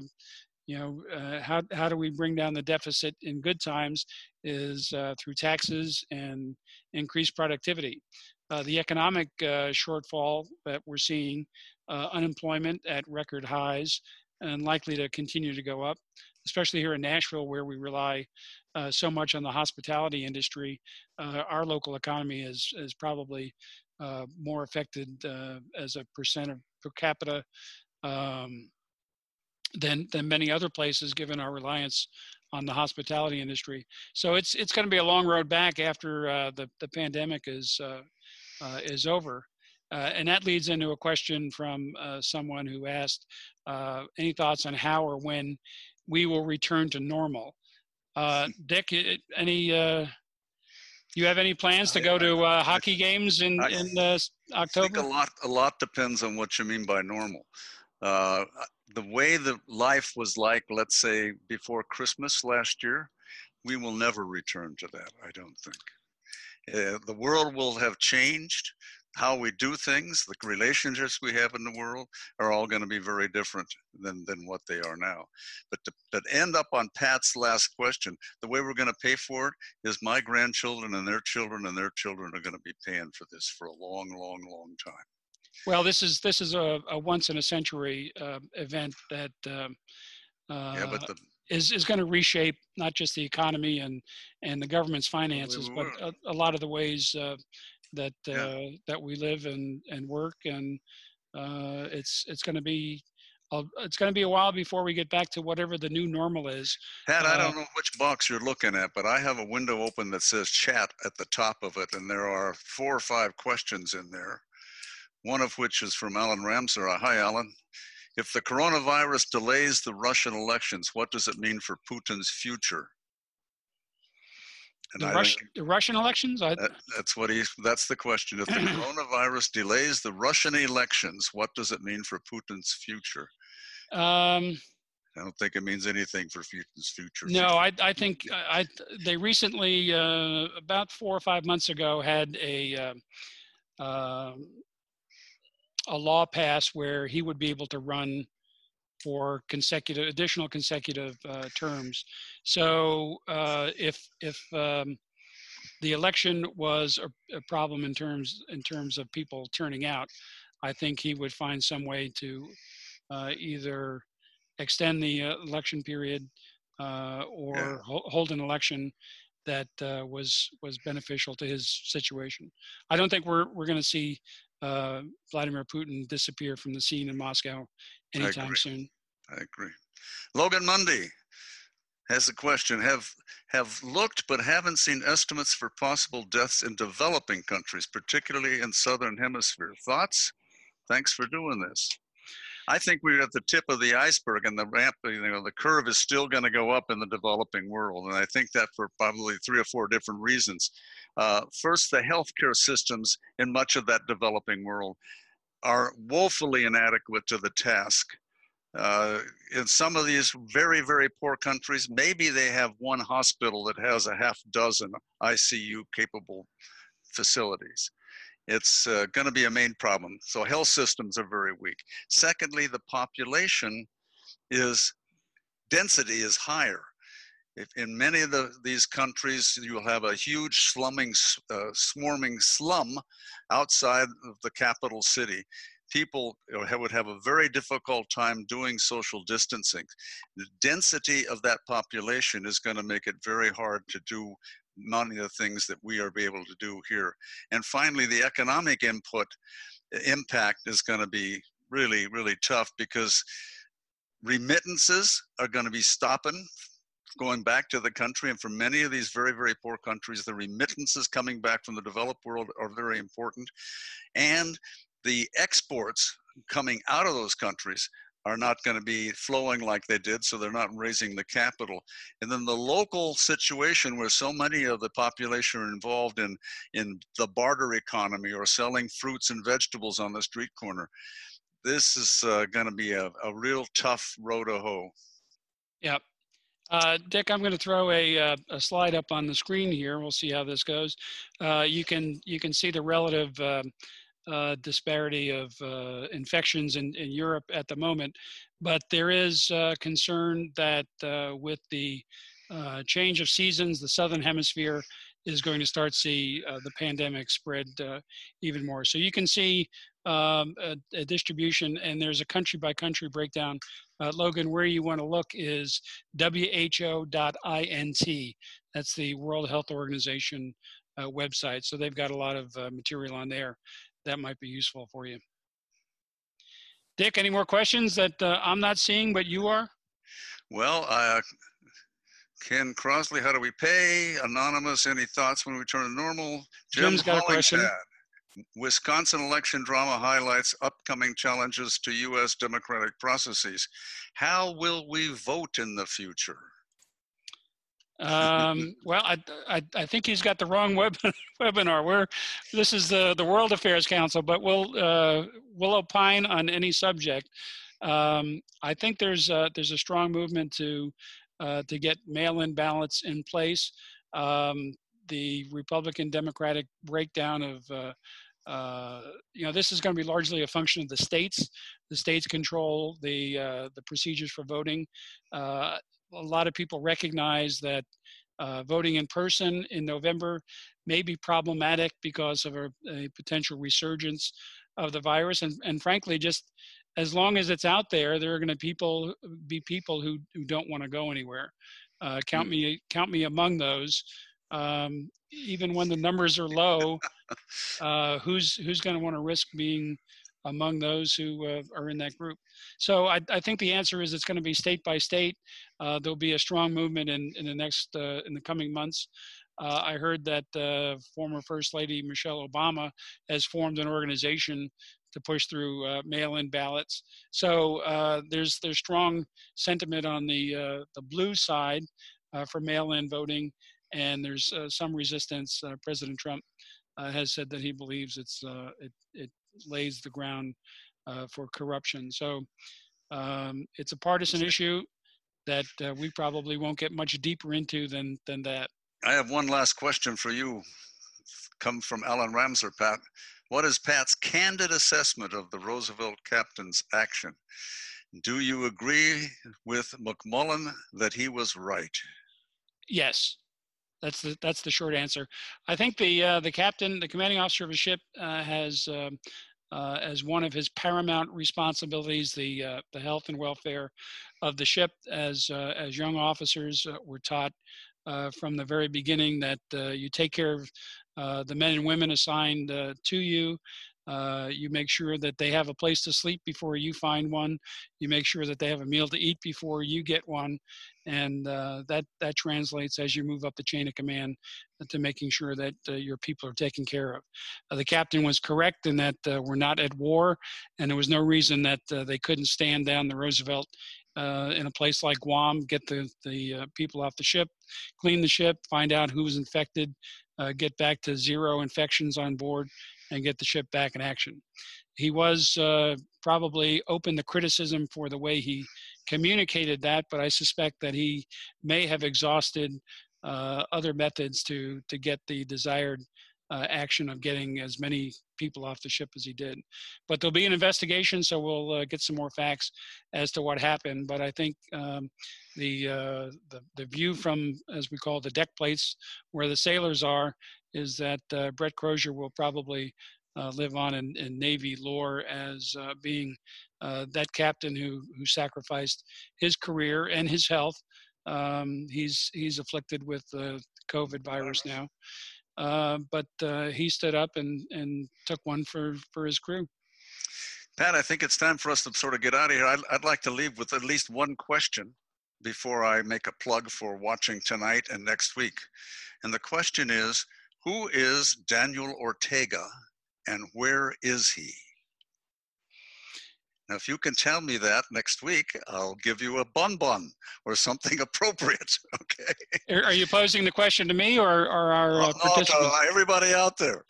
you know, uh, how, how do we bring down the deficit in good times is uh, through taxes and increased productivity. Uh, the economic shortfall that we're seeing, unemployment at record highs and likely to continue to go up, especially here in Nashville where we rely uh, so much on the hospitality industry. Uh, our local economy is, is probably uh, more affected uh, as a percent of per capita um, than, than many other places given our reliance on the hospitality industry. So it's, it's going to be a long road back after uh, the, the pandemic is, uh, is over. Uh, and that leads into a question from uh, someone who asked, uh, any thoughts on how or when we will return to normal? Uh, Dick, any, uh, you have any plans to go to uh, hockey games in, I- in uh, s- I think October? a lot, a lot depends on what you mean by normal. Uh, the way the life was like, let's say, before Christmas last year, we will never return to that. I don't think. Uh, the world will have changed. How we do things, the relationships we have in the world are all going to be very different than, than what they are now. But to but end up on Pat's last question, the way we're going to pay for it is my grandchildren and their children and their children are going to be paying for this for a long, long, long time. Well, this is this is a, a once in a century uh, event that um, uh, yeah, but the, is is going to reshape not just the economy and and the government's finances, but a, a lot of the ways uh, that yeah. Uh, that we live and and work, and uh, it's it's going to be it's going to be a while before we get back to whatever the new normal is. Pat, I don't uh, know which box you're looking at, but I have a window open that says chat at the top of it, and there are four or five questions in there. One of which is from Alan Ramsar. Hi, Alan. If the coronavirus delays the Russian elections, what does it mean for Putin's future? And the, Rus- the, Russian elections? I, that, that's what he. That's the question. If the (clears throat) coronavirus delays the Russian elections, what does it mean for Putin's future? Um, I don't think it means anything for Putin's future. No, I, I think I, they recently, uh, about four or five months ago, had a uh, uh, a law passed where he would be able to run for consecutive additional consecutive uh, terms. So uh, if if um, the election was a, a, problem in terms in terms of people turning out, I think he would find some way to uh, either extend the uh, election period uh, or yeah. ho- hold an election that uh, was was beneficial to his situation. I don't think we're we're going to see uh, Vladimir Putin disappear from the scene in Moscow anytime soon. I agree. Logan Mundy has a question. Have have looked but haven't seen estimates for possible deaths in developing countries, particularly in southern hemisphere. Thoughts? Thanks for doing this. I think we're at the tip of the iceberg, and the ramp, you know, the curve is still going to go up in the developing world, and I think that for probably three or four different reasons. Uh, first, the healthcare systems in much of that developing world are woefully inadequate to the task. Uh, in some of these very, very poor countries, maybe they have one hospital that has a half dozen ICU capable facilities. It's uh, going to be a main problem. So health systems are very weak. Secondly, the population is density is higher. If in many of the, these countries, you'll have a huge slumming, uh, swarming slum outside of the capital city. People would have a very difficult time doing social distancing. The density of that population is going to make it very hard to do many of the things that we are able to do here. And finally, the economic input uh, impact is going to be really, really tough because remittances are going to be stopping going back to the country. And for many of these very, very poor countries, the remittances coming back from the developed world are very important. And the exports coming out of those countries are not going to be flowing like they did, so they're not raising the capital. And then the local situation where so many of the population are involved in, in the barter economy or selling fruits and vegetables on the street corner, this is uh, going to be a, a real tough road to hoe. Yep. Uh, Dick, I'm going to throw a, uh, a, slide up on the screen here. We'll see how this goes. Uh, you can you can see the relative um, uh, disparity of uh, infections in, in Europe at the moment, but there is uh, concern that with the change of seasons, the southern hemisphere is going to start see the pandemic spread even more. So you can see um, a, a, distribution, and there's a country by country breakdown. Uh, Logan, where you want to look is WHO.int. That's the World Health Organization uh, website. So they've got a lot of uh, material on there that might be useful for you. Dick, any more questions that uh, I'm not seeing, but you are? Well, uh, Ken Crosley, how do we pay? Anonymous, any thoughts when we turn to normal? Jim Jim's got a question. Wisconsin election drama highlights upcoming challenges to U.S. democratic processes. How will we vote in the future? Um, well, I, I, I, think he's got the wrong web, (laughs) webinar. We're, this is the, the World Affairs Council, but we'll, uh, we'll opine on any subject. Um, I think there's a, there's a strong movement to, uh, to get mail-in ballots in place. Um, the Republican Democratic breakdown of, uh, uh, you know, this is going to be largely a function of the states. The states control the uh, the procedures for voting. Uh, a lot of people recognize that uh, voting in person in November may be problematic because of a, a, potential resurgence of the virus, and, and frankly, just as long as it's out there, there are going to people be people who, who don't want to go anywhere. Uh, count me count me among those. Um, even when the numbers are low, uh, who's who's going to want to risk being among those who uh, are in that group? So I, I, think the answer is it's going to be state by state. Uh, there'll be a strong movement in in the next uh, in the coming months. Uh, I heard that uh, former First Lady Michelle Obama has formed an organization to push through uh, mail-in ballots. So uh, there's there's strong sentiment on the uh, the blue side uh, for mail-in voting, and there's uh, some resistance. Uh, President Trump has said that he believes it's it it lays the ground for corruption. So um, it's a partisan issue that we probably won't get much deeper into than than that. I have one last question for you. Come from Alan Ramser, Pat. What is Pat's candid assessment of the Roosevelt captain's action? Do you agree with McMullen that he was right? Yes, that's the that's the short answer. I think the uh, the captain, the commanding officer of a ship, uh, has uh, uh as one of his paramount responsibilities the uh, the health and welfare of the ship. As uh, as young officers were taught from the very beginning that you take care of the men and women assigned to you. Uh, you make sure that they have a place to sleep before you find one. You make sure that they have a meal to eat before you get one, and uh, that that translates as you move up the chain of command to making sure that uh, your people are taken care of. Uh, the captain was correct in that we're not at war, and there was no reason that they couldn't stand down the Roosevelt uh, in a place like Guam, get the, the uh, people off the ship, clean the ship, find out who was infected, uh, get back to zero infections on board and get the ship back in action. He was uh, probably open to criticism for the way he communicated that, but I suspect that he may have exhausted uh, other methods to to get the desired uh, action of getting as many people off the ship as he did. But there'll be an investigation, so we'll uh, get some more facts as to what happened. But I think um, the, uh, the, the view from, as we call it, the deck plates, where the sailors are, is that uh, Brett Crozier will probably uh, live on in, in, Navy lore as uh, being that captain who who sacrificed his career and his health. Um, he's he's afflicted with the COVID virus now. Uh, but uh, he stood up and, and took one for, for his crew. Pat, I think it's time for us to sort of get out of here. I'd, I'd like to leave with at least one question before I make a plug for watching tonight and next week. And the question is Who is Daniel Ortega and where is he? Now, if you can tell me that next week, I'll give you a bonbon or something (laughs) appropriate. Okay. Are you posing the question to me or, or our uh, no, to everybody out there?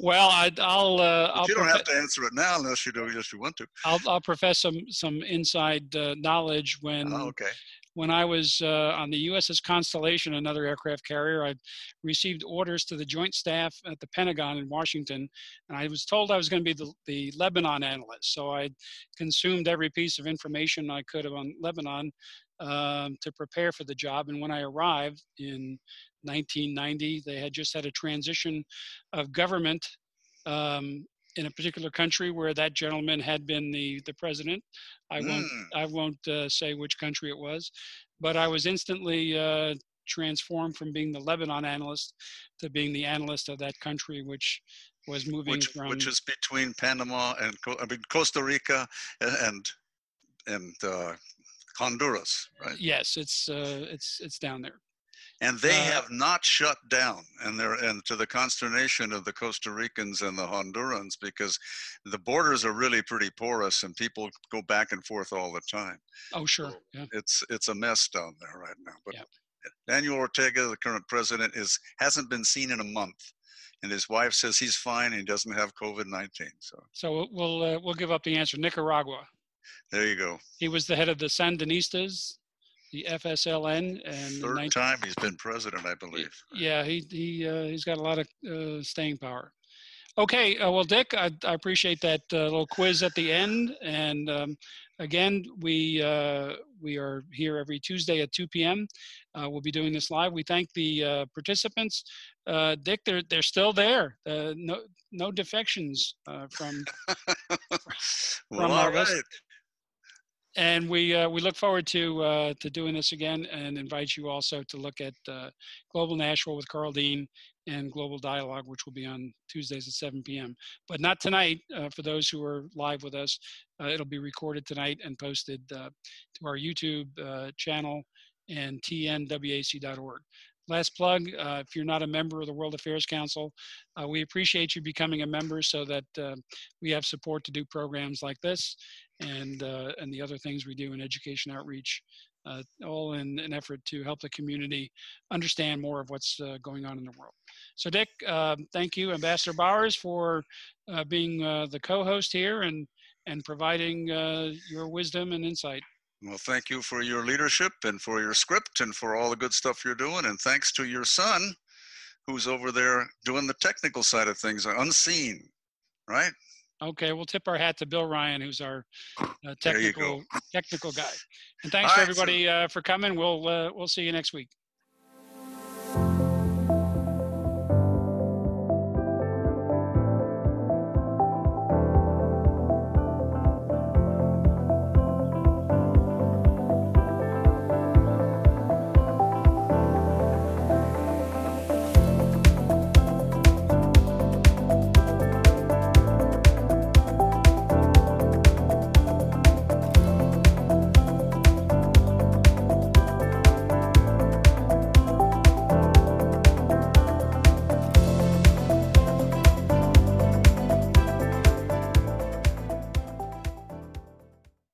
Well, I, will uh, I'll you don't have to answer it now unless you do, unless you want to. I'll, I'll profess some some inside uh, knowledge when oh, okay when I was uh, on the USS Constellation, another aircraft carrier, I received orders to the Joint Staff at the Pentagon in Washington, and I was told I was going to be the, the Lebanon analyst. So I consumed every piece of information I could on Lebanon um, to prepare for the job. And when I arrived in 1990, they had just had a transition of government um, in a particular country where that gentleman had been the the president. I mm. won't I won't uh, say which country it was, but I was instantly uh, transformed from being the Lebanon analyst to being the analyst of that country, which was moving which, from which is between Panama and I mean Costa Rica and and uh, Honduras, right? Yes, it's uh, it's it's down there and they uh, have not shut down and they're and to the consternation of the costa ricans and the hondurans because the borders are really pretty porous and people go back and forth all the time. Oh sure. So yeah. it's it's a mess down there right now but yeah. daniel ortega the current president is hasn't been seen in a month and his wife says he's fine and he doesn't have covid-19 so. So we'll uh, we'll give up the answer. Nicaragua. There you go. He was the head of the sandinistas the FSLN and third 19- time he's been president, I believe. Yeah, he he uh, he's got a lot of uh, staying power. Okay, uh, well, Dick, I, I appreciate that uh, little quiz at the end. And um, again, we uh, we are here every Tuesday at 2 p.m. Uh, we'll be doing this live. We thank the uh, participants. Uh, Dick, they're they're still there. no no defections from (laughs) well, from our right. And we we look forward to to doing this again, and invite you also to look at Global Nashville with Karl Dean and Global Dialogue, which will be on Tuesdays at 7 p.m. But not tonight uh, for those who are live with us. Uh, it'll be recorded tonight and posted uh, to our YouTube uh, channel and tnwac.org. Last plug, uh, if you're not a member of the World Affairs Council, uh, we appreciate you becoming a member so that we have support to do programs like this and, and the other things we do in education outreach uh, all in an effort to help the community understand more of what's uh, going on in the world. So, Dick, uh, thank you, Ambassador Bowers, for uh, being uh, the co-host here and and providing uh, your wisdom and insight. Well, thank you for your leadership and for your script and for all the good stuff you're doing. And thanks to your son, who's over there doing the technical side of things, unseen, right? Okay, we'll tip our hat to Bill Ryan, who's our uh, technical technical guy. And thanks for everybody so, uh, for coming. We'll uh, we'll see you next week.